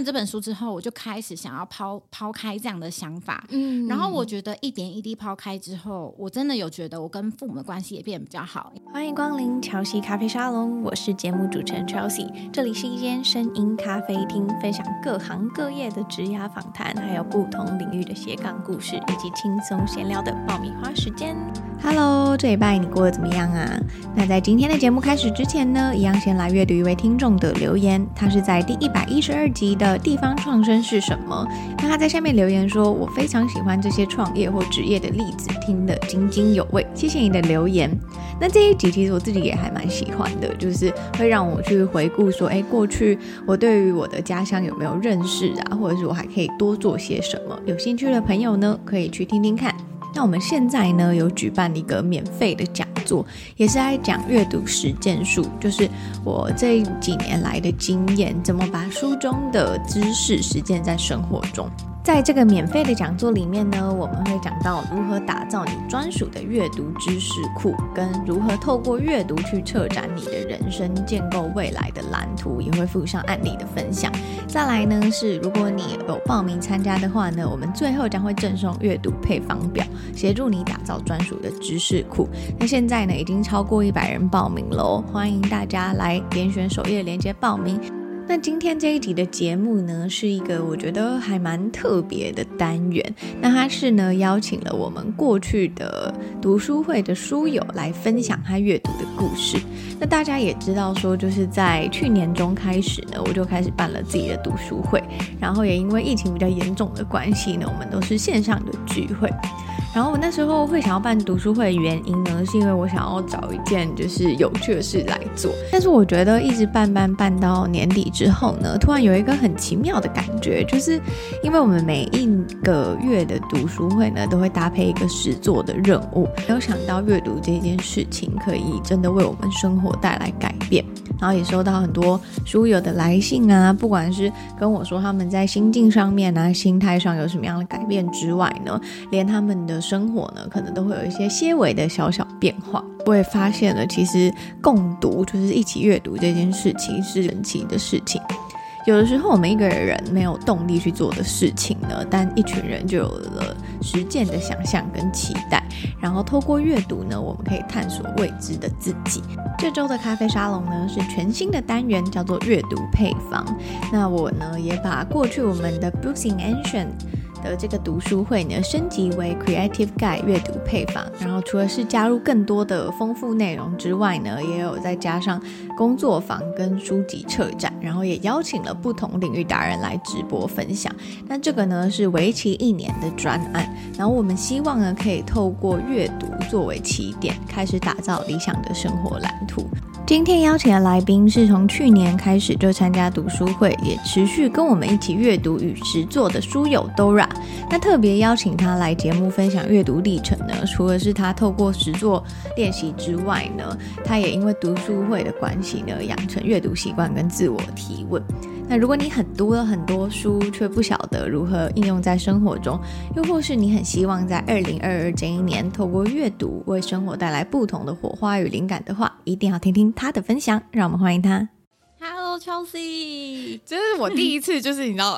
了这本书之后，我就开始想要抛抛开这样的想法，嗯，然后我觉得一点一滴抛开之后，我真的有觉得我跟父母的关系也变得比较好。欢迎光临乔西咖啡沙龙，我是节目主持人 Chelsea，这里是一间声音咖啡厅，分享各行各业的职涯访谈，还有不同领域的斜杠故事，以及轻松闲聊的爆米花时间。Hello，这礼拜你过得怎么样啊？那在今天的节目开始之前呢，一样先来阅读一位听众的留言，他是在第一百一十二集。的地方创生是什么？那他在下面留言说：“我非常喜欢这些创业或职业的例子，听得津津有味。”谢谢你的留言。那这一集其实我自己也还蛮喜欢的，就是会让我去回顾说：“哎，过去我对于我的家乡有没有认识啊？或者是我还可以多做些什么？”有兴趣的朋友呢，可以去听听看。那我们现在呢，有举办一个免费的讲座，也是在讲阅读实践术，就是我这几年来的经验，怎么把书中的知识实践在生活中。在这个免费的讲座里面呢，我们会讲到如何打造你专属的阅读知识库，跟如何透过阅读去策展你的人生，建构未来的蓝图，也会附上案例的分享。再来呢是，如果你有报名参加的话呢，我们最后将会赠送阅读配方表，协助你打造专属的知识库。那现在呢已经超过一百人报名了哦，欢迎大家来点选首页链接报名。那今天这一集的节目呢，是一个我觉得还蛮特别的单元。那它是呢邀请了我们过去的读书会的书友来分享他阅读的故事。那大家也知道说，就是在去年中开始呢，我就开始办了自己的读书会。然后也因为疫情比较严重的关系呢，我们都是线上的聚会。然后我那时候会想要办读书会的原因呢，是因为我想要找一件就是有趣的事来做。但是我觉得一直办办办到年底之后呢，突然有一个很奇妙的感觉，就是因为我们每一个月的读书会呢，都会搭配一个实作的任务。没有想到阅读这件事情可以真的为我们生活带来改变。然后也收到很多书友的来信啊，不管是跟我说他们在心境上面啊、心态上有什么样的改变之外呢，连他们的生活呢，可能都会有一些些微的小小变化。我也发现了，其实共读就是一起阅读这件事情是神奇的事情。有的时候，我们一个人没有动力去做的事情呢，但一群人就有了实践的想象跟期待。然后透过阅读呢，我们可以探索未知的自己。这周的咖啡沙龙呢，是全新的单元，叫做阅读配方。那我呢，也把过去我们的 Books in Action 的这个读书会呢，升级为 Creative Guide 阅读配方，然后除了是加入更多的丰富内容之外呢，也有再加上工作坊跟书籍策展，然后也邀请了不同领域达人来直播分享。那这个呢是为期一年的专案，然后我们希望呢可以透过阅读作为起点，开始打造理想的生活蓝图。今天邀请的来宾是从去年开始就参加读书会，也持续跟我们一起阅读与实作的书友 Dora。那特别邀请他来节目分享阅读历程呢，除了是他透过实作练习之外呢，他也因为读书会的关系呢，养成阅读习惯跟自我提问。那如果你很读了很多书，却不晓得如何应用在生活中，又或是你很希望在二零二二这一年透过阅读为生活带来不同的火花与灵感的话，一定要听听他的分享。让我们欢迎他。Hello，Chelsea，这是我第一次，就是你知道，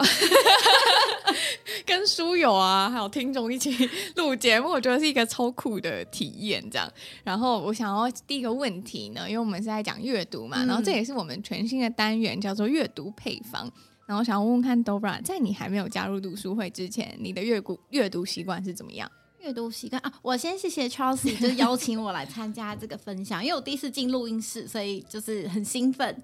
跟书友啊，还有听众一起录节目，我觉得是一个超酷的体验。这样，然后我想要第一个问题呢，因为我们是在讲阅读嘛，嗯、然后这也是我们全新的单元，叫做阅读配方。然后想要问问看，Dora，在你还没有加入读书会之前，你的阅读阅读习惯是怎么样？阅读习惯啊，我先谢谢 Chelsea，就是邀请我来参加这个分享，因为我第一次进录音室，所以就是很兴奋。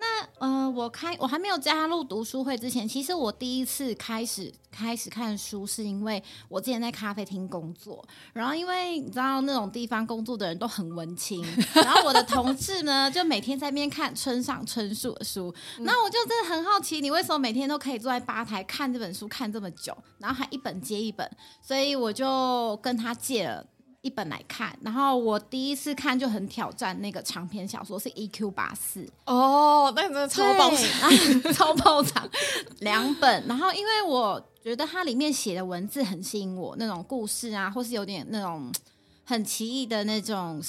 那呃，我开我还没有加入读书会之前，其实我第一次开始开始看书，是因为我之前在咖啡厅工作，然后因为你知道那种地方工作的人都很文青，然后我的同事呢就每天在那边看村上春树的书，那、嗯、我就真的很好奇，你为什么每天都可以坐在吧台看这本书看这么久，然后还一本接一本，所以我就跟他借了。一本来看，然后我第一次看就很挑战那个长篇小说，是 EQ 八四哦，那真的超爆长，超爆长，两本。然后因为我觉得它里面写的文字很吸引我，那种故事啊，或是有点那种很奇异的那种。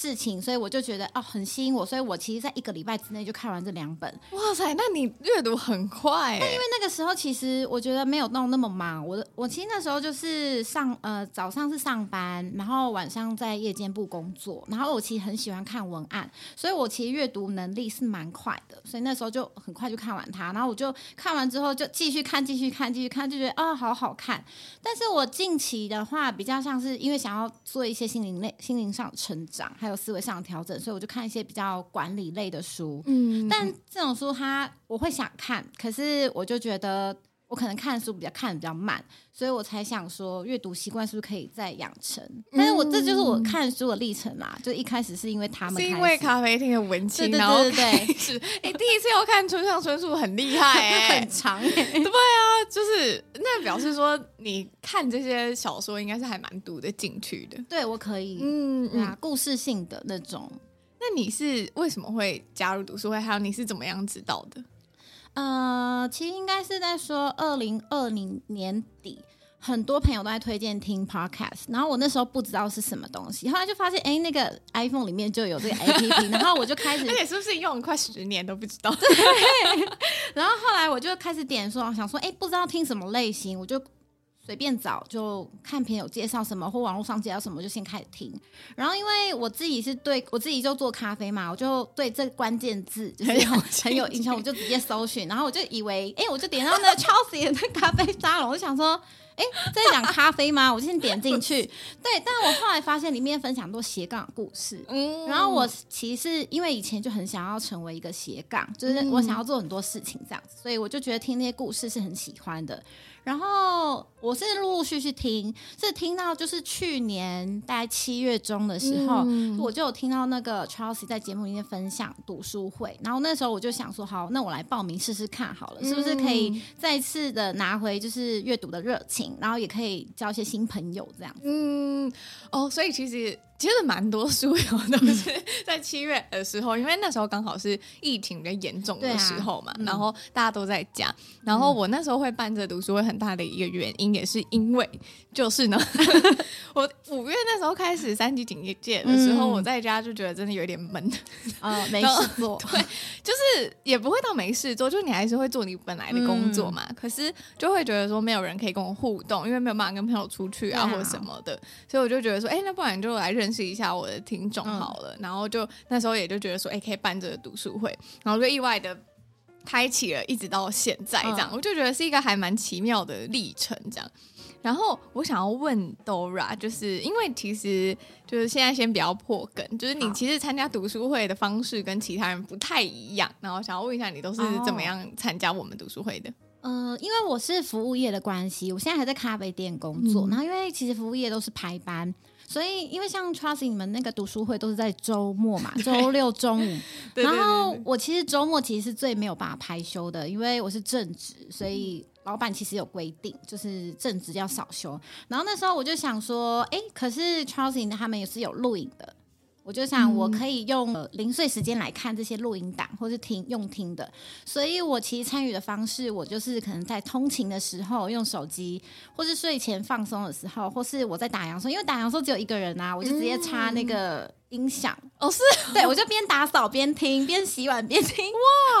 事情，所以我就觉得哦，很吸引我，所以我其实在一个礼拜之内就看完这两本。哇塞，那你阅读很快。那因为那个时候其实我觉得没有弄那么忙，我的我其实那时候就是上呃早上是上班，然后晚上在夜间部工作，然后我其实很喜欢看文案，所以我其实阅读能力是蛮快的，所以那时候就很快就看完它，然后我就看完之后就继续看，继续看，继续看，就觉得啊、哦、好好看。但是我近期的话比较像是因为想要做一些心灵类、心灵上的成长，还有思维上的调整，所以我就看一些比较管理类的书。嗯，但这种书它我会想看，可是我就觉得我可能看书比较看的比较慢，所以我才想说阅读习惯是不是可以再养成？但是我这就是我看书的历程啦，就一开始是因为他们，是因为咖啡厅的文青，对对对对对，哎，第一次要看村上春树很厉害，欸，很长，欸，对啊，就是那表示说你看这些小说应该是还蛮读得进去的，对我可以，嗯啊，故事性的那种。那你是为什么会加入读书会？还有你是怎么样知道的？呃，其实应该是在说二零二零年底，很多朋友都在推荐听 podcast，然后我那时候不知道是什么东西，后来就发现，哎，那个 iPhone 里面就有这个 APP，然后我就开始，而且是不是用了快十年都不知道？对。然后后来我就开始点说，想说，哎，不知道听什么类型，我就。随便找，就看朋友介绍什么或网络上介绍什么，就先开始听。然后因为我自己是对我自己就做咖啡嘛，我就对这关键字就是很有，很有印象，我就直接搜寻。然后我就以为，哎，我就点到那个 Chelsea 的咖啡沙龙，我就想说，哎，在讲咖啡吗？我就先点进去。对，但我后来发现里面分享很多斜杠故事。嗯。然后我其实因为以前就很想要成为一个斜杠，就是我想要做很多事情这样子，所以我就觉得听那些故事是很喜欢的。然后我是陆陆续续听，是听到就是去年大概七月中的时候，嗯、我就有听到那个 Chelsea 在节目里面分享读书会，然后那时候我就想说，好，那我来报名试试看好了，是不是可以再次的拿回就是阅读的热情，然后也可以交一些新朋友这样子。嗯，哦，所以其实。其实蛮多书友都是 在七月的时候，因为那时候刚好是疫情比较严重的时候嘛，啊嗯、然后大家都在家。然后我那时候会办这读书会，很大的一个原因也是因为，就是呢，我五月那时候开始三级警戒的时候，嗯、我在家就觉得真的有点闷，哦，没事做。对，就是也不会到没事做，就你还是会做你本来的工作嘛。嗯、可是就会觉得说没有人可以跟我互动，因为没有办法跟朋友出去啊，啊或者什么的，所以我就觉得说，哎，那不然就来认。认识一下我的听众好了，嗯、然后就那时候也就觉得说，哎、欸，可以办这个读书会，然后就意外的开启了，一直到现在这样，嗯、我就觉得是一个还蛮奇妙的历程这样。然后我想要问 Dora，就是因为其实就是现在先不要破梗，就是你其实参加读书会的方式跟其他人不太一样，然后想要问一下你都是怎么样参加我们读书会的？呃，因为我是服务业的关系，我现在还在咖啡店工作，嗯、然后因为其实服务业都是排班。所以，因为像 Trusty 你们那个读书会都是在周末嘛，周六中午。对然后我其实周末其实是最没有办法排休的，因为我是正职，所以老板其实有规定，就是正职要少休。然后那时候我就想说，哎，可是 Trusty 他们也是有录影的。我就想，我可以用零碎时间来看这些录音档，或是听用听的。所以我其实参与的方式，我就是可能在通勤的时候用手机，或是睡前放松的时候，或是我在打烊的时候，因为打烊的时候只有一个人啊，我就直接插那个音响。哦，是，对，我就边打扫边听，边洗碗边听。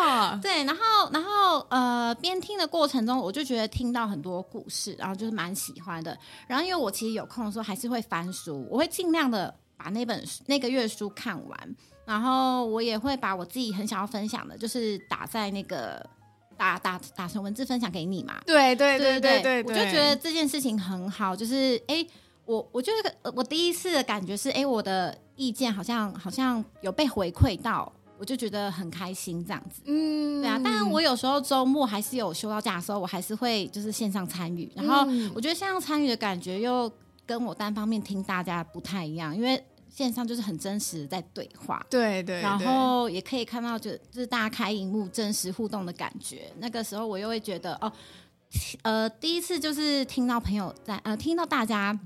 哇，对，然后然后呃，边听的过程中，我就觉得听到很多故事，然后就是蛮喜欢的。然后因为我其实有空的时候还是会翻书，我会尽量的。把那本书那个月书看完，然后我也会把我自己很想要分享的，就是打在那个打打打成文字分享给你嘛。对对对对对，我就觉得这件事情很好，就是哎，我我就是我第一次的感觉是，哎，我的意见好像好像有被回馈到。我就觉得很开心这样子。嗯，对啊。当然，我有时候周末还是有休到假的时候，我还是会就是线上参与。然后我觉得线上参与的感觉又跟我单方面听大家不太一样，因为线上就是很真实的在对话。对，对对。然后也可以看到就就是大家开荧幕真实互动的感觉。那个时候我又会觉得哦，呃，第一次就是听到朋友在呃听到大家。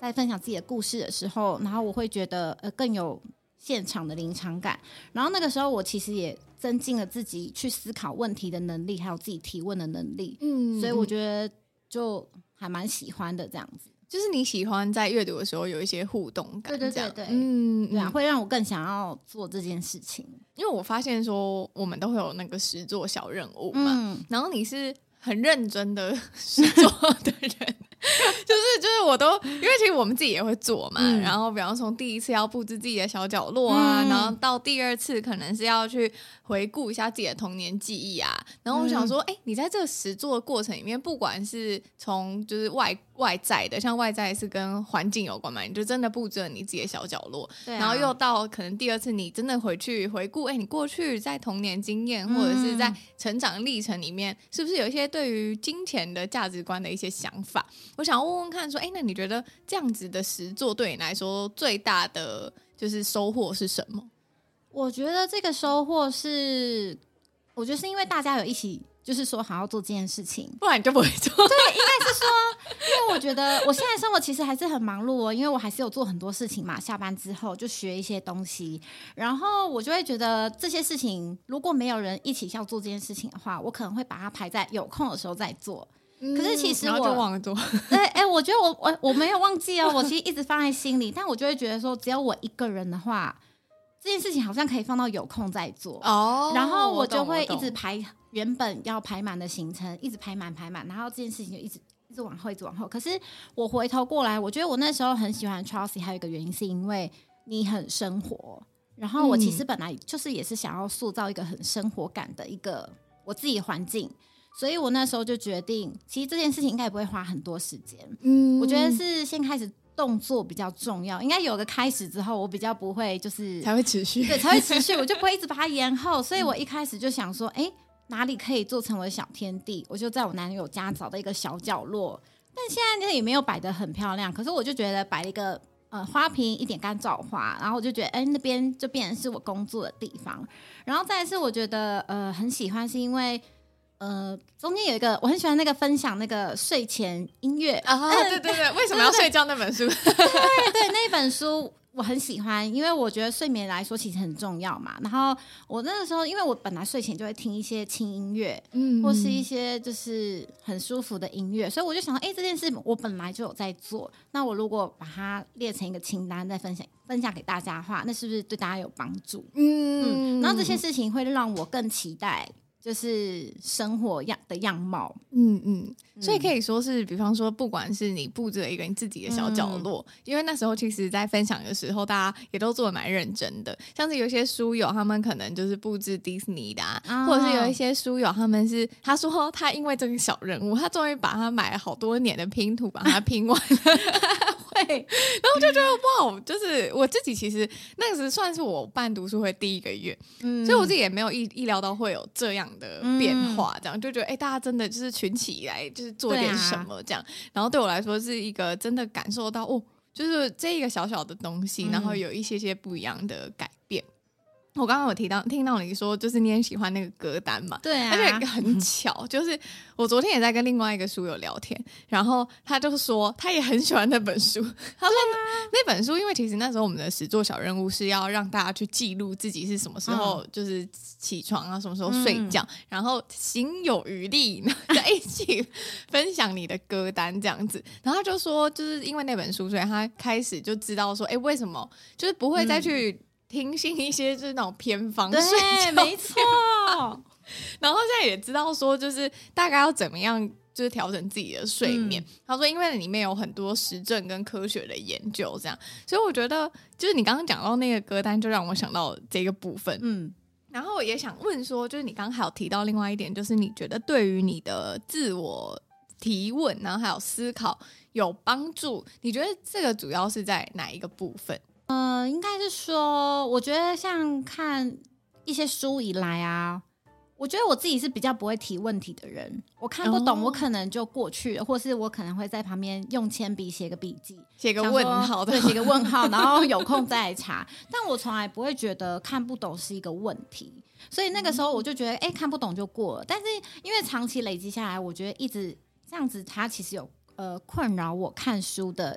在分享自己的故事的时候，然后我会觉得呃更有现场的临场感。然后那个时候，我其实也增进了自己去思考问题的能力，还有自己提问的能力。嗯，所以我觉得就还蛮喜欢的这样子。就是你喜欢在阅读的时候有一些互动感，对对对对，嗯，对啊，会让我更想要做这件事情。因为我发现说我们都会有那个实作小任务嘛，嗯，然后你是很认真的实作的人。就是就是我都，因为其实我们自己也会做嘛，嗯、然后比方从第一次要布置自己的小角落啊，嗯、然后到第二次可能是要去回顾一下自己的童年记忆啊，然后我想说，哎、嗯，你在这个实作的过程里面，不管是从就是外外在的，像外在是跟环境有关嘛，你就真的布置了你自己的小角落，啊、然后又到可能第二次你真的回去回顾，哎，你过去在童年经验或者是在成长历程里面，是不是有一些对于金钱的价值观的一些想法？我想问问看，说，哎，那你觉得这样子的实作对你来说最大的就是收获是什么？我觉得这个收获是，我觉得是因为大家有一起，就是说好要做这件事情，不然你就不会做。对，应该是说，因为我觉得我现在生活其实还是很忙碌哦，因为我还是有做很多事情嘛。下班之后就学一些东西，然后我就会觉得这些事情如果没有人一起要做这件事情的话，我可能会把它排在有空的时候再做。可是其实我就忘了做，对，哎，我觉得我我我没有忘记哦，我其实一直放在心里，但我就会觉得说，只要我一个人的话，这件事情好像可以放到有空再做哦，然后我就会一直排原本要排满的行程，一直排满排满，然后这件事情就一直一直往后，一直往后。可是我回头过来，我觉得我那时候很喜欢 Chelsea，还有一个原因是因为你很生活，然后我其实本来就是也是想要塑造一个很生活感的一个我自己环境。所以我那时候就决定，其实这件事情应该也不会花很多时间。嗯，我觉得是先开始动作比较重要，应该有个开始之后，我比较不会就是才会持续，对，才会持续，我就不会一直把它延后。所以我一开始就想说，哎、欸，哪里可以做成为小天地？我就在我男友家找到一个小角落，但现在那也没有摆的很漂亮。可是我就觉得摆了一个呃花瓶，一点干燥花，然后我就觉得，哎、欸，那边就变成是我工作的地方。然后再来是我觉得呃很喜欢，是因为。呃，中间有一个我很喜欢那个分享那个睡前音乐啊，哦嗯、对对对，为什么要睡觉那本书？对对，对对，那本书我很喜欢，因为我觉得睡眠来说其实很重要嘛。然后我那个时候，因为我本来睡前就会听一些轻音乐，嗯，或是一些就是很舒服的音乐，所以我就想说，哎，这件事我本来就有在做，那我如果把它列成一个清单再分享分享给大家的话，那是不是对大家有帮助？嗯嗯，然后这些事情会让我更期待。就是生活样的样貌，嗯嗯，所以可以说是，比方说，不管是你布置了一个你自己的小角落，嗯、因为那时候其实，在分享的时候，大家也都做的蛮认真的。像是有一些书友，他们可能就是布置迪士尼的、啊，哦、或者是有一些书友，他们是他说他因为这个小人物，他终于把他买了好多年的拼图，把它拼完了。对，然后就觉得哇，就是我自己其实那个时算是我办读书会第一个月，嗯，所以我自己也没有意意料到会有这样的变化，这样就觉得哎，大家真的就是群起来，就是做点什么这样，然后对我来说是一个真的感受到哦，就是这一个小小的东西，然后有一些些不一样的改变。我刚刚有提到听到你说，就是你很喜欢那个歌单嘛？对啊，而且很巧，就是我昨天也在跟另外一个书友聊天，然后他就说他也很喜欢那本书。他说那本书，因为其实那时候我们的实作小任务是要让大家去记录自己是什么时候就是起床啊，什么时候睡觉，然后行有余力再一起分享你的歌单这样子。然后他就说，就是因为那本书，所以他开始就知道说，哎，为什么就是不会再去。听信一些就是那种偏方，对，没错。然后现在也知道说，就是大概要怎么样，就是调整自己的睡眠。嗯、他说，因为里面有很多实证跟科学的研究，这样，所以我觉得，就是你刚刚讲到那个歌单，就让我想到这个部分。嗯，然后我也想问说，就是你刚刚还有提到另外一点，就是你觉得对于你的自我提问，然后还有思考有帮助？你觉得这个主要是在哪一个部分？呃，应该是说，我觉得像看一些书以来啊。我觉得我自己是比较不会提问题的人，我看不懂，我可能就过去了，或是我可能会在旁边用铅笔写个笔记，写个问号，对，写个问号，然后有空再来查。但我从来不会觉得看不懂是一个问题，所以那个时候我就觉得，哎，看不懂就过了。但是因为长期累积下来，我觉得一直这样子，它其实有呃困扰我看书的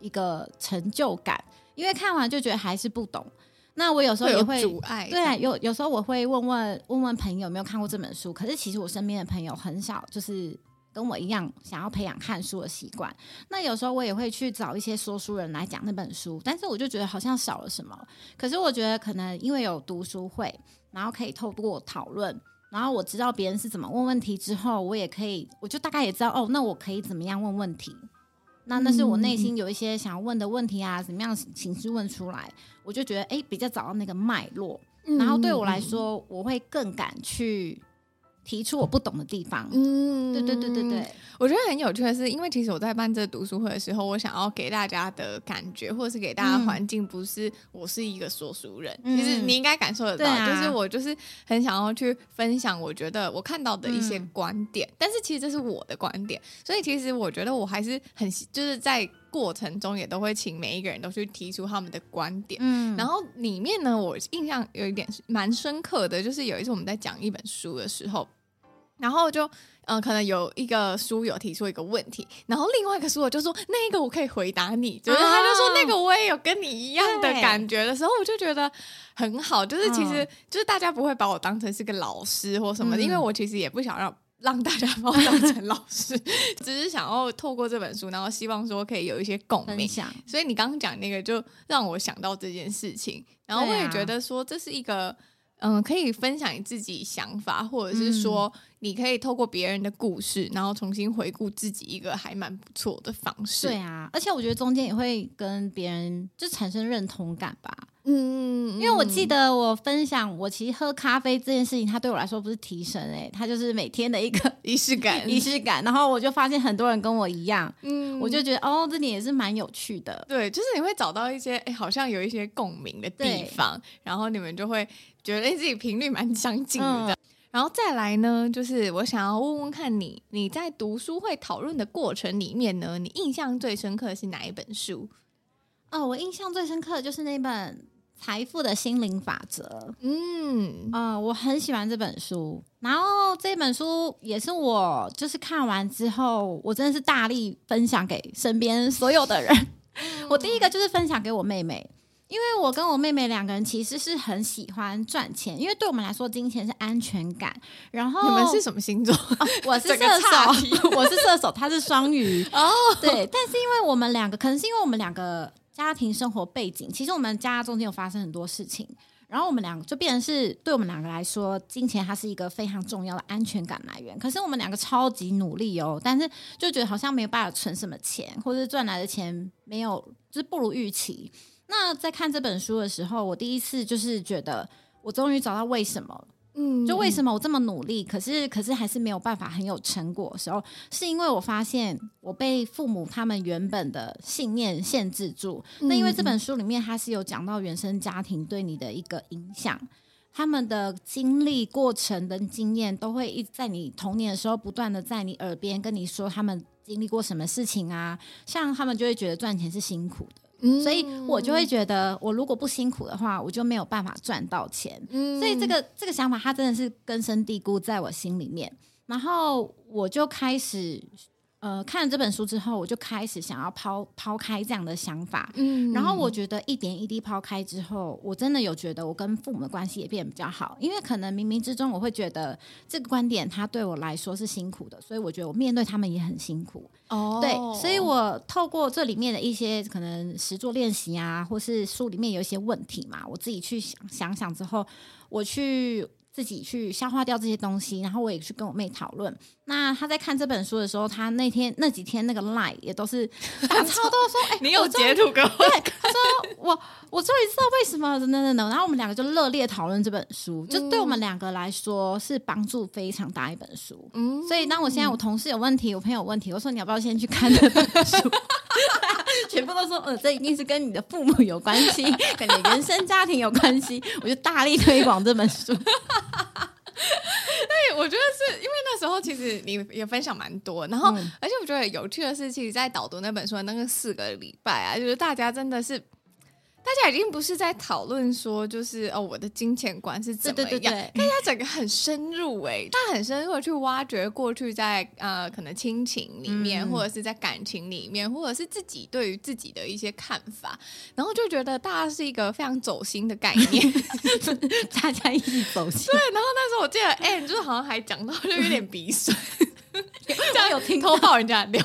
一个成就感，因为看完就觉得还是不懂。那我有时候也会，会阻碍，对啊，有有时候我会问问问问朋友有没有看过这本书，可是其实我身边的朋友很少，就是跟我一样想要培养看书的习惯。那有时候我也会去找一些说书人来讲那本书，但是我就觉得好像少了什么。可是我觉得可能因为有读书会，然后可以透过讨论，然后我知道别人是怎么问问题之后，我也可以，我就大概也知道哦，那我可以怎么样问问题。那那是我内心有一些想要问的问题啊，嗯、怎么样形式问出来，我就觉得哎、欸，比较找到那个脉络，嗯、然后对我来说，我会更敢去。提出我不懂的地方，嗯，对对对对对，我觉得很有趣的是，因为其实我在办这读书会的时候，我想要给大家的感觉，或者是给大家环境，不是我是一个说书人，嗯、其实你应该感受得到，啊、就是我就是很想要去分享，我觉得我看到的一些观点，嗯、但是其实这是我的观点，所以其实我觉得我还是很就是在过程中也都会请每一个人都去提出他们的观点，嗯，然后里面呢，我印象有一点蛮深刻的，就是有一次我们在讲一本书的时候。然后就，嗯、呃，可能有一个书友提出一个问题，然后另外一个书友就说：“那个我可以回答你。”就是他就说：“那个我也有跟你一样的感觉的时候，我就觉得很好。就是其实就是大家不会把我当成是个老师或什么的，嗯、因为我其实也不想让让大家把我当成老师，只是想要透过这本书，然后希望说可以有一些共鸣。想所以你刚刚讲那个，就让我想到这件事情，然后我也觉得说这是一个。嗯，可以分享你自己想法，或者是说，你可以透过别人的故事，然后重新回顾自己一个还蛮不错的方式。对啊，而且我觉得中间也会跟别人就产生认同感吧。嗯，因为我记得我分享我其实喝咖啡这件事情，它对我来说不是提神哎、欸，它就是每天的一个 仪式感，仪式感。然后我就发现很多人跟我一样，嗯，我就觉得哦，这点也是蛮有趣的。对，就是你会找到一些哎，好像有一些共鸣的地方，然后你们就会觉得自己频率蛮相近的。嗯、然后再来呢，就是我想要问问看你，你在读书会讨论的过程里面呢，你印象最深刻的是哪一本书？哦，我印象最深刻的就是那本。财富的心灵法则，嗯啊、呃，我很喜欢这本书。然后这本书也是我就是看完之后，我真的是大力分享给身边所有的人。嗯、我第一个就是分享给我妹妹，因为我跟我妹妹两个人其实是很喜欢赚钱，因为对我们来说，金钱是安全感。然后你们是什么星座？哦、我是 射手，我是射手，她是双鱼。哦，对，但是因为我们两个，可能是因为我们两个。家庭生活背景，其实我们家中间有发生很多事情，然后我们两个就变成是对我们两个来说，金钱它是一个非常重要的安全感来源。可是我们两个超级努力哦，但是就觉得好像没有办法存什么钱，或者是赚来的钱没有，就是不如预期。那在看这本书的时候，我第一次就是觉得，我终于找到为什么。嗯，就为什么我这么努力，可是可是还是没有办法很有成果的时候，是因为我发现我被父母他们原本的信念限制住。嗯、那因为这本书里面它是有讲到原生家庭对你的一个影响，他们的经历过程跟经验都会一在你童年的时候不断的在你耳边跟你说他们经历过什么事情啊，像他们就会觉得赚钱是辛苦的。所以我就会觉得，我如果不辛苦的话，我就没有办法赚到钱。嗯，所以这个这个想法，它真的是根深蒂固在我心里面。然后我就开始。呃，看了这本书之后，我就开始想要抛抛开这样的想法。嗯，然后我觉得一点一滴抛开之后，我真的有觉得我跟父母的关系也变得比较好。因为可能冥冥之中，我会觉得这个观点它对我来说是辛苦的，所以我觉得我面对他们也很辛苦。哦，对，所以我透过这里面的一些可能实作练习啊，或是书里面有一些问题嘛，我自己去想想想之后，我去。自己去消化掉这些东西，然后我也去跟我妹讨论。那她在看这本书的时候，她那天那几天那个 line 也都是 打超多说：“哎、欸，你有截图给我？”对，她说：“我我终于知道为什么等等等等。”然后我们两个就热烈讨论这本书，就对我们两个来说是帮助非常大一本书。嗯，所以当我现在我同事有问题，我朋友有问题，我说你要不要先去看这本书？全部都说，呃，这一定是跟你的父母有关系，跟你原生家庭有关系。我就大力推广这本书。对，我觉得是因为那时候其实你也分享蛮多，然后、嗯、而且我觉得有趣的是，其实，在导读那本书的那个四个礼拜啊，就是大家真的是。大家已经不是在讨论说，就是哦，我的金钱观是怎么样？对对对对，大家整个很深入哎、欸，他很深入的去挖掘过去在呃可能亲情里面，嗯、或者是在感情里面，或者是自己对于自己的一些看法，然后就觉得大家是一个非常走心的概念，大家一起走心。对，然后那时候我记得，哎，就是好像还讲到就有点鼻酸，这样有听偷爆人家的料。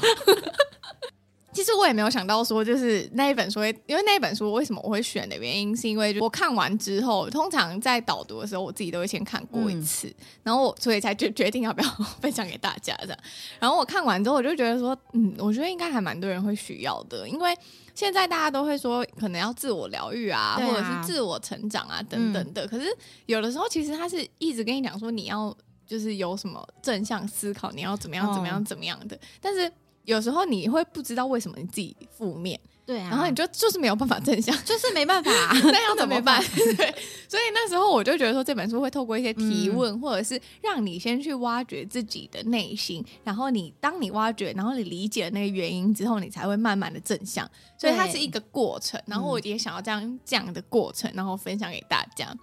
其实我也没有想到说，就是那一本书，因为那一本书为什么我会选的原因，是因为我看完之后，通常在导读的时候，我自己都会先看过一次，嗯、然后我所以才决决定要不要分享给大家这样。然后我看完之后，我就觉得说，嗯，我觉得应该还蛮多人会需要的，因为现在大家都会说，可能要自我疗愈啊，啊或者是自我成长啊等等的。嗯、可是有的时候，其实他是一直跟你讲说，你要就是有什么正向思考，你要怎么样怎么样怎么样的，哦、但是。有时候你会不知道为什么你自己负面，对啊，然后你就就是没有办法正向，就是没办法，那要怎么办？对，所以那时候我就觉得说这本书会透过一些提问，嗯、或者是让你先去挖掘自己的内心，然后你当你挖掘，然后你理解了那个原因之后，你才会慢慢的正向。所以它是一个过程，然后我也想要这样这样的过程，然后分享给大家。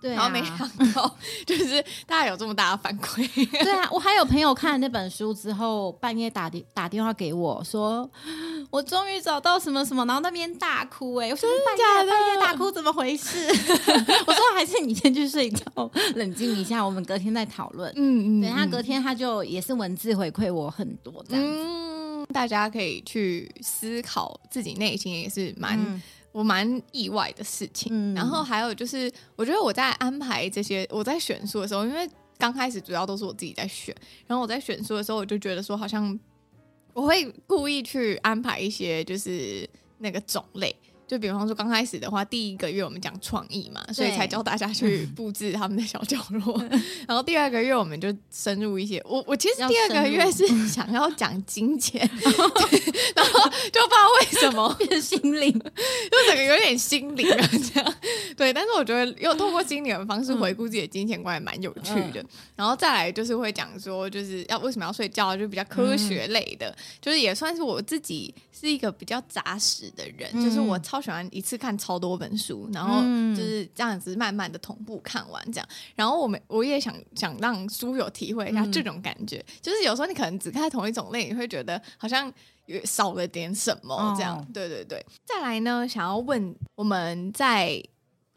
对啊、然后没想到，就是大家有这么大的反馈。对啊，我还有朋友看了那本书之后，半夜打电打电话给我说，我终于找到什么什么，然后那边大哭、欸。哎，我说半夜半夜大哭怎么回事？我说还是你先去睡觉，冷静一下，我们隔天再讨论。嗯嗯，对，他隔天他就也是文字回馈我很多这样子。嗯，大家可以去思考自己内心也是蛮。嗯我蛮意外的事情，嗯、然后还有就是，我觉得我在安排这些，我在选书的时候，因为刚开始主要都是我自己在选，然后我在选书的时候，我就觉得说，好像我会故意去安排一些，就是那个种类。就比方说，刚开始的话，第一个月我们讲创意嘛，所以才教大家去布置他们的小角落。然后第二个月我们就深入一些。我我其实第二个月是想要讲金钱，然后就不知道为什么 变心灵，就整个有点心灵啊这样。对，但是我觉得又透过心灵的方式回顾自己的金钱观也蛮有趣的。嗯、然后再来就是会讲说，就是要为什么要睡觉，就比较科学类的，嗯、就是也算是我自己是一个比较扎实的人，嗯、就是我。超喜欢一次看超多本书，然后就是这样子慢慢的同步看完这样。然后我们我也想想让书友体会一下这种感觉，嗯、就是有时候你可能只看同一种类，你会觉得好像有少了点什么这样。哦、对对对。再来呢，想要问我们在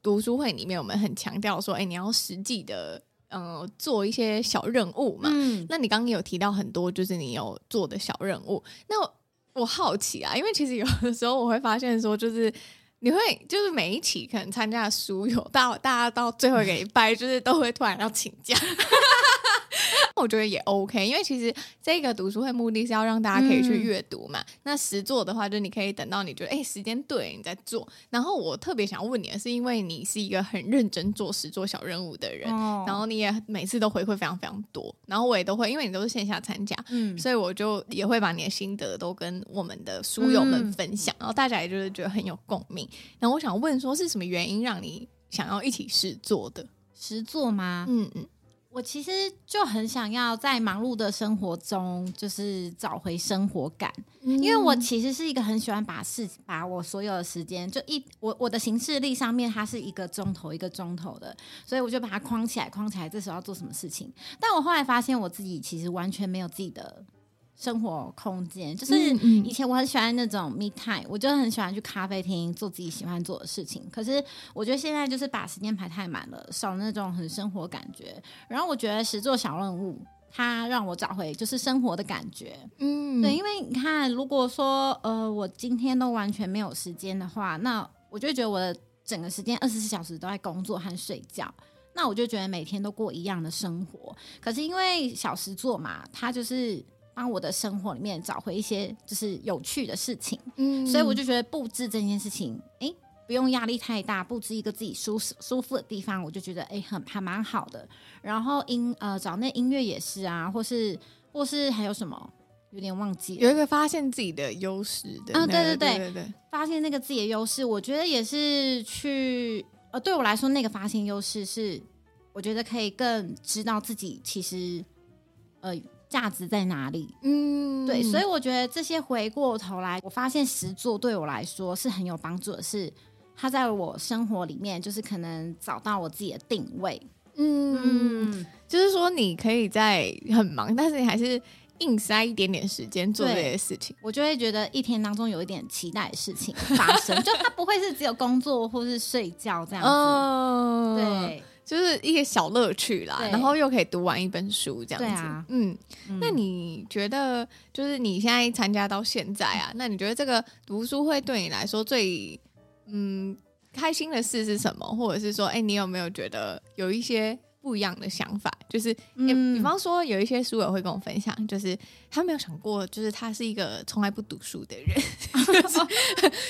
读书会里面，我们很强调说，哎，你要实际的呃做一些小任务嘛。嗯。那你刚刚有提到很多，就是你有做的小任务，那。我好奇啊，因为其实有的时候我会发现说，就是你会就是每一期可能参加的书友，到大家到最后一个礼拜，就是都会突然要请假。我觉得也 OK，因为其实这个读书会目的是要让大家可以去阅读嘛。嗯、那实做的话，就你可以等到你觉得哎、欸、时间对，你再做。然后我特别想要问你的是，因为你是一个很认真做实做小任务的人，哦、然后你也每次都回馈非常非常多，然后我也都会，因为你都是线下参加，嗯，所以我就也会把你的心得都跟我们的书友们分享，嗯、然后大家也就是觉得很有共鸣。然后我想问说，是什么原因让你想要一起实做的？实做吗？嗯嗯。我其实就很想要在忙碌的生活中，就是找回生活感，嗯、因为我其实是一个很喜欢把事把我所有的时间就一我我的行事历上面它是一个钟头一个钟头的，所以我就把它框起来框起来，这时候要做什么事情。但我后来发现我自己其实完全没有自己的。生活空间就是以前我很喜欢那种 me time，我就很喜欢去咖啡厅做自己喜欢做的事情。可是我觉得现在就是把时间排太满了，少了那种很生活感觉。然后我觉得实作小任务，它让我找回就是生活的感觉。嗯，对，因为你看，如果说呃我今天都完全没有时间的话，那我就觉得我的整个时间二十四小时都在工作和睡觉，那我就觉得每天都过一样的生活。可是因为小时做嘛，它就是。帮我的生活里面找回一些就是有趣的事情，嗯，所以我就觉得布置这件事情，哎，不用压力太大，布置一个自己舒适舒服的地方，我就觉得哎，很还蛮好的。然后音呃找那音乐也是啊，或是或是还有什么有点忘记，有一个发现自己的优势的啊，对对对对对对，发现那个自己的优势，我觉得也是去呃，对我来说，那个发现优势是，我觉得可以更知道自己其实呃价值在哪里。嗯，对，所以我觉得这些回过头来，我发现实作对我来说是很有帮助的是，是他在我生活里面，就是可能找到我自己的定位。嗯，嗯就是说你可以在很忙，但是你还是。硬塞一点点时间做这些事情，我就会觉得一天当中有一点期待的事情发生，就它不会是只有工作或是睡觉这样子。嗯，对，就是一些小乐趣啦，然后又可以读完一本书这样子。啊、嗯，那你觉得，就是你现在参加到现在啊，那你觉得这个读书会对你来说最嗯开心的事是什么？或者是说，哎、欸，你有没有觉得有一些？不一样的想法，就是，嗯、比方说有一些书友会跟我分享，就是他没有想过，就是他是一个从来不读书的人，就是，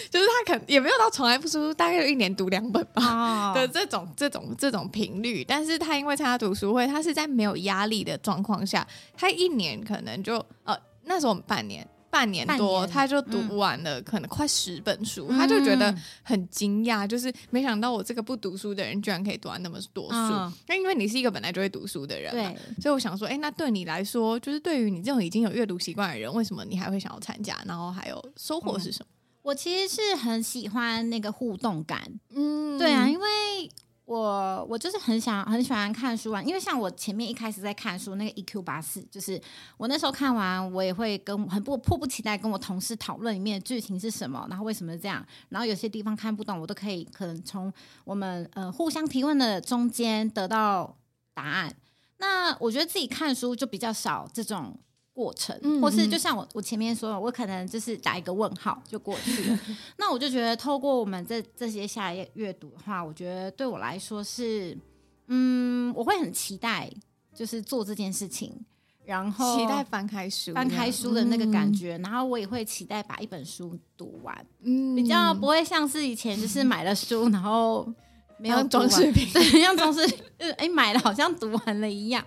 就是他可能也没有到从来不读书，大概有一年读两本吧。的这种这种这种频率，但是他因为参加读书会，他是在没有压力的状况下，他一年可能就呃那时候我们半年。半年多，年他就读完了，可能快十本书，嗯、他就觉得很惊讶，就是没想到我这个不读书的人，居然可以读完那么多书。那、嗯、因为你是一个本来就会读书的人嘛，对所以我想说，哎、欸，那对你来说，就是对于你这种已经有阅读习惯的人，为什么你还会想要参加？然后还有收获是什么？嗯、我其实是很喜欢那个互动感，嗯，对啊，因为。我我就是很想很喜欢看书啊，因为像我前面一开始在看书，那个 EQ 八四，就是我那时候看完，我也会跟很不迫不及待跟我同事讨论里面的剧情是什么，然后为什么这样，然后有些地方看不懂，我都可以可能从我们呃互相提问的中间得到答案。那我觉得自己看书就比较少这种。过程，或是就像我我前面说的，我可能就是打一个问号就过去了。那我就觉得，透过我们这这些下来阅读的话，我觉得对我来说是，嗯，我会很期待，就是做这件事情，然后期待翻开书，翻开书的那个感觉，嗯、然后我也会期待把一本书读完，嗯，比较不会像是以前就是买了书，然后没有装饰品，对，像装饰品，哎，买了好像读完了一样。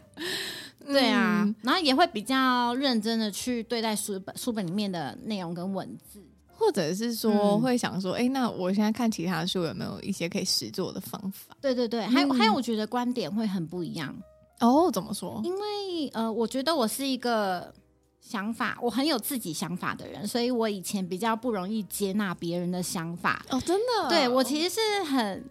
对啊，嗯、然后也会比较认真的去对待书本书本里面的内容跟文字，或者是说会想说，哎、嗯，那我现在看其他的书有没有一些可以实做的方法？对对对，还有、嗯、还有，我觉得观点会很不一样哦。怎么说？因为呃，我觉得我是一个想法，我很有自己想法的人，所以我以前比较不容易接纳别人的想法。哦，真的？对，我其实是很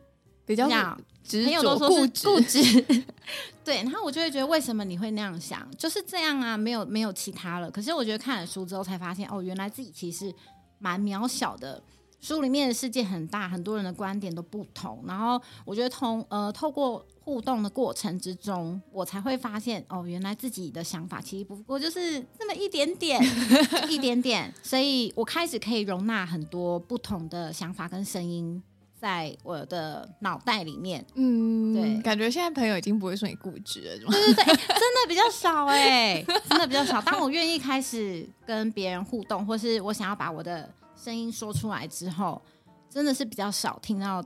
比较很有固执，固执。对，然后我就会觉得，为什么你会那样想？就是这样啊，没有没有其他了。可是我觉得看了书之后，才发现哦，原来自己其实蛮渺小的。书里面的世界很大，很多人的观点都不同。然后我觉得通呃，透过互动的过程之中，我才会发现哦，原来自己的想法其实不过就是这么一点点，一点点。所以我开始可以容纳很多不同的想法跟声音。在我的脑袋里面，嗯，对，感觉现在朋友已经不会说你固执了？对对对，真的比较少哎，真的比较少。当我愿意开始跟别人互动，或是我想要把我的声音说出来之后，真的是比较少听到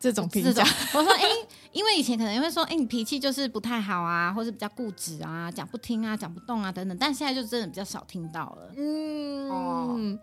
这种评价。我说，哎、欸，因为以前可能会说，哎、欸，你脾气就是不太好啊，或是比较固执啊，讲不听啊，讲不动啊，等等。但现在就真的比较少听到了，嗯哦。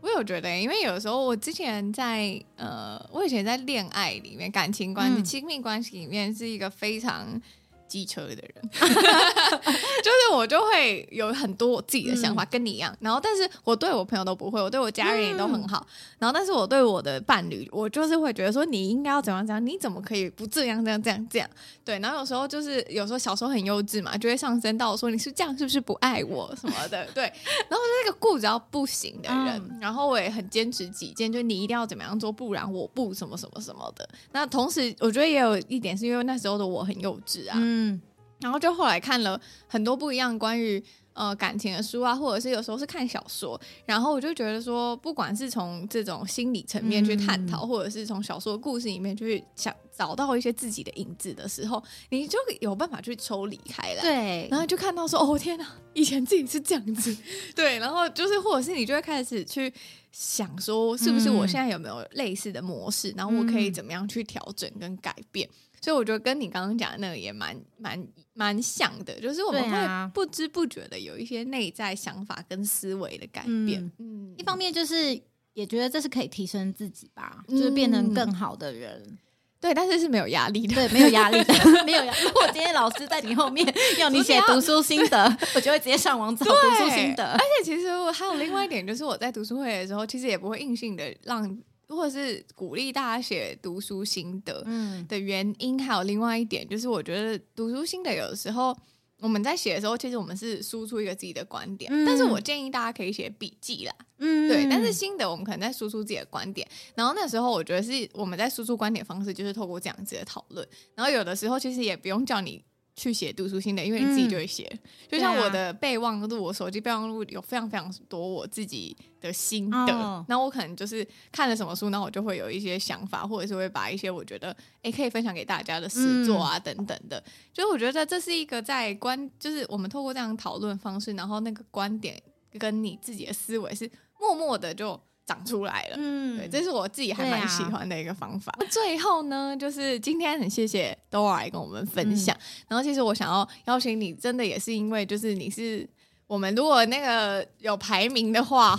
我有觉得，因为有时候我之前在呃，我以前在恋爱里面、感情关系、亲密关系里面是一个非常。机车的人，就是我就会有很多我自己的想法，跟你一样。然后，但是我对我朋友都不会，我对我家人也都很好。然后，但是我对我的伴侣，我就是会觉得说，你应该要怎样怎样，你怎么可以不这样这样这样这样？对。然后有时候就是有时候小时候很幼稚嘛，就会上升到说你是这样是不是不爱我什么的？对。然后是一个固执到不行的人，然后我也很坚持己见，就你一定要怎么样做，不然我不什么什么什么的。那同时，我觉得也有一点是因为那时候的我很幼稚啊。嗯，然后就后来看了很多不一样关于呃感情的书啊，或者是有时候是看小说，然后我就觉得说，不管是从这种心理层面去探讨，嗯、或者是从小说故事里面去想找到一些自己的影子的时候，你就有办法去抽离开来，对，然后就看到说，哦天哪，以前自己是这样子，对，然后就是或者是你就会开始去想说，是不是我现在有没有类似的模式，嗯、然后我可以怎么样去调整跟改变。所以我觉得跟你刚刚讲的那个也蛮蛮蛮像的，就是我们会不知不觉的有一些内在想法跟思维的改变。嗯，嗯，一方面就是也觉得这是可以提升自己吧，嗯、就是变成更好的人。对，但是是没有压力的，对，没有压力的，没有压力。如果今天老师在你后面 要你写读书心得，我就会直接上网找读书心得。而且其实我还有另外一点，就是我在读书会的时候，其实也不会硬性的让，或者是鼓励大家写读书心得。嗯，的原因还有另外一点，就是我觉得读书心得有的时候。我们在写的时候，其实我们是输出一个自己的观点，嗯、但是我建议大家可以写笔记啦，嗯，对。但是心得我们可能在输出自己的观点，然后那时候我觉得是我们在输出观点方式，就是透过这样子的讨论，然后有的时候其实也不用叫你。去写读书心得，因为你自己就会写。嗯、就像我的备忘录，我手机备忘录有非常非常多我自己的心得。那、哦、我可能就是看了什么书，那我就会有一些想法，或者是会把一些我觉得哎可以分享给大家的诗作啊、嗯、等等的。就是我觉得这是一个在观，就是我们透过这样讨论方式，然后那个观点跟你自己的思维是默默的就。长出来了，嗯，对，这是我自己还蛮喜欢的一个方法。啊、最后呢，就是今天很谢谢 Dora 来跟我们分享。嗯、然后其实我想要邀请你，真的也是因为就是你是。我们如果那个有排名的话，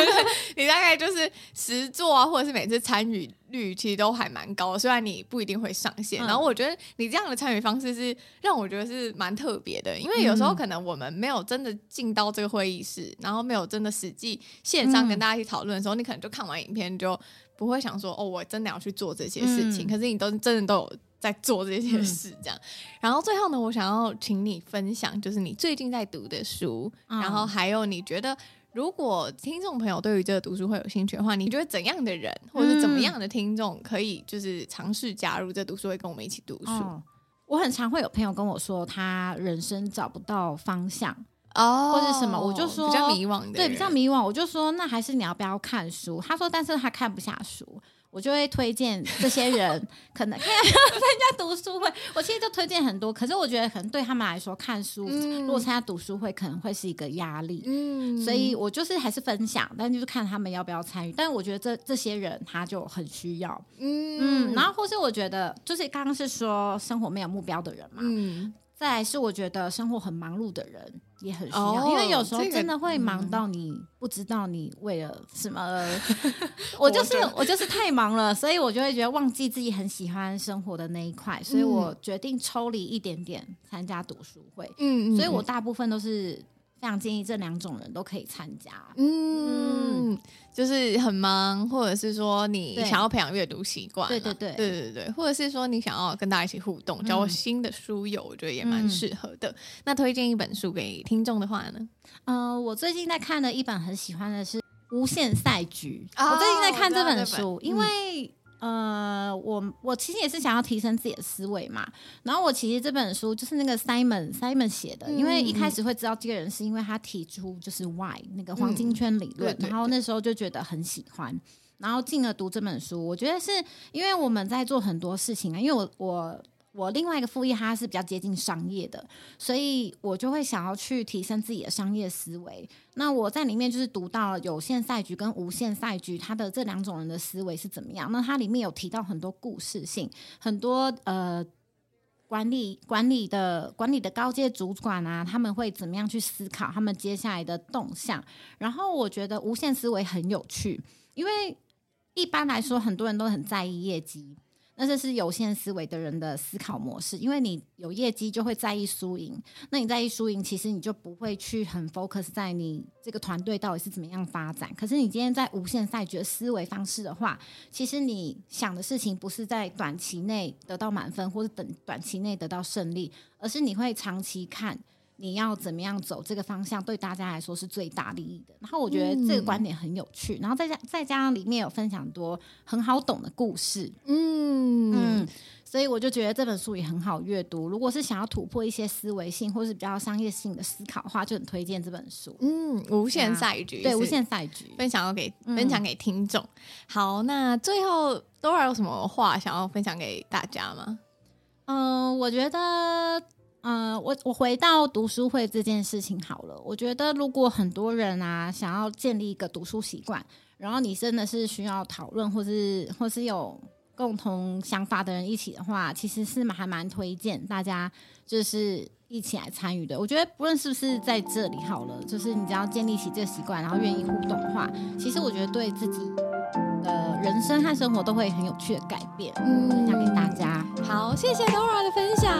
你大概就是十座啊，或者是每次参与率其实都还蛮高，虽然你不一定会上线。嗯、然后我觉得你这样的参与方式是让我觉得是蛮特别的，因为有时候可能我们没有真的进到这个会议室，然后没有真的实际线上跟大家一起讨论的时候，嗯、你可能就看完影片就不会想说哦，我真的要去做这些事情。嗯、可是你都真的都有。在做这件事，这样。嗯、然后最后呢，我想要请你分享，就是你最近在读的书，嗯、然后还有你觉得，如果听众朋友对于这个读书会有兴趣的话，你觉得怎样的人，或者是怎么样的听众，可以就是尝试加入这读书会，跟我们一起读书？嗯、我很常会有朋友跟我说，他人生找不到方向哦，或者什么，我就说比较迷惘的，对，比较迷惘，我就说那还是你要不要看书？他说，但是他看不下书。我就会推荐这些人，可能看参加读书会。我其实就推荐很多，可是我觉得可能对他们来说，看书、嗯、如果参加读书会可能会是一个压力。嗯，所以我就是还是分享，但就是看他们要不要参与。但是我觉得这这些人他就很需要。嗯嗯，然后或是我觉得就是刚刚是说生活没有目标的人嘛。嗯。再来是我觉得生活很忙碌的人也很需要，哦、因为有时候真的会忙到你不知道你为了什么而。我就是我就是太忙了，所以我就会觉得忘记自己很喜欢生活的那一块，所以我决定抽离一点点参加读书会。嗯，所以我大部分都是。非常建议这两种人都可以参加。嗯，嗯，就是很忙，或者是说你想要培养阅读习惯，对对对对对对，或者是说你想要跟大家一起互动，交新的书友，我觉得也蛮适合的。嗯、那推荐一本书给听众的话呢？嗯、呃，我最近在看的一本很喜欢的是《无限赛局》。哦、我最近在看这本书，本因为。呃，我我其实也是想要提升自己的思维嘛。然后我其实这本书就是那个 Simon Simon 写的，因为一开始会知道这个人是因为他提出就是 Why 那个黄金圈理论，嗯、对对对，然后那时候就觉得很喜欢，然后进而读这本书。我觉得是因为我们在做很多事情啊，因为我我。我另外一个副业，它是比较接近商业的，所以我就会想要去提升自己的商业思维。那我在里面就是读到有限赛局跟无限赛局，它的这两种人的思维是怎么样？那它里面有提到很多故事性，很多呃管理管理的管理的高阶主管啊，他们会怎么样去思考他们接下来的动向？然后我觉得无限思维很有趣，因为一般来说很多人都很在意业绩。那这是有限思维的人的思考模式，因为你有业绩就会在意输赢，那你在意输赢，其实你就不会去很 focus 在你这个团队到底是怎么样发展。可是你今天在无限赛局的思维方式的话，其实你想的事情不是在短期内得到满分，或者等短期内得到胜利，而是你会长期看。你要怎么样走这个方向，对大家来说是最大利益的。然后我觉得这个观点很有趣，嗯、然后再加再加上里面有分享很多很好懂的故事，嗯嗯，所以我就觉得这本书也很好阅读。如果是想要突破一些思维性或是比较商业性的思考的话，就很推荐这本书。嗯，无限赛局，对，无限赛局分享要给分享给听众。嗯、好，那最后 Dora 有什么话想要分享给大家吗？嗯、呃，我觉得。嗯，我我回到读书会这件事情好了。我觉得如果很多人啊想要建立一个读书习惯，然后你真的是需要讨论，或是或是有共同想法的人一起的话，其实是蛮还蛮推荐大家就是一起来参与的。我觉得不论是不是在这里好了，就是你只要建立起这个习惯，然后愿意互动的话，其实我觉得对自己的人生和生活都会很有趣的改变。嗯，分享给大家。好，谢谢 Dora 的分享，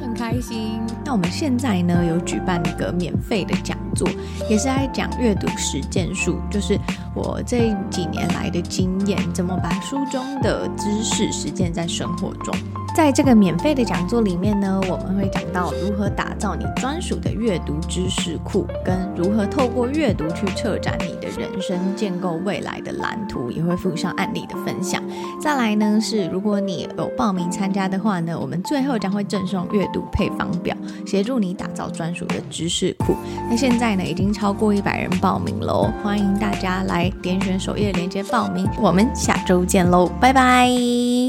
很开心。那我们现在呢有举办一个免费的讲座，也是在讲阅读实践术，就是我这几年来的经验，怎么把书中的知识实践在生活中。在这个免费的讲座里面呢，我们会讲到如何打造你专属的阅读知识库，跟如何透过阅读去策展你的人生，建构未来的蓝图，也回复上案例的分享。再来呢是，如果你有报名参加的话呢，我们最后将会赠送阅读配方表，协助你打造专属的知识库。那现在呢已经超过一百人报名喽，欢迎大家来点选首页链接报名。我们下周见喽，拜拜。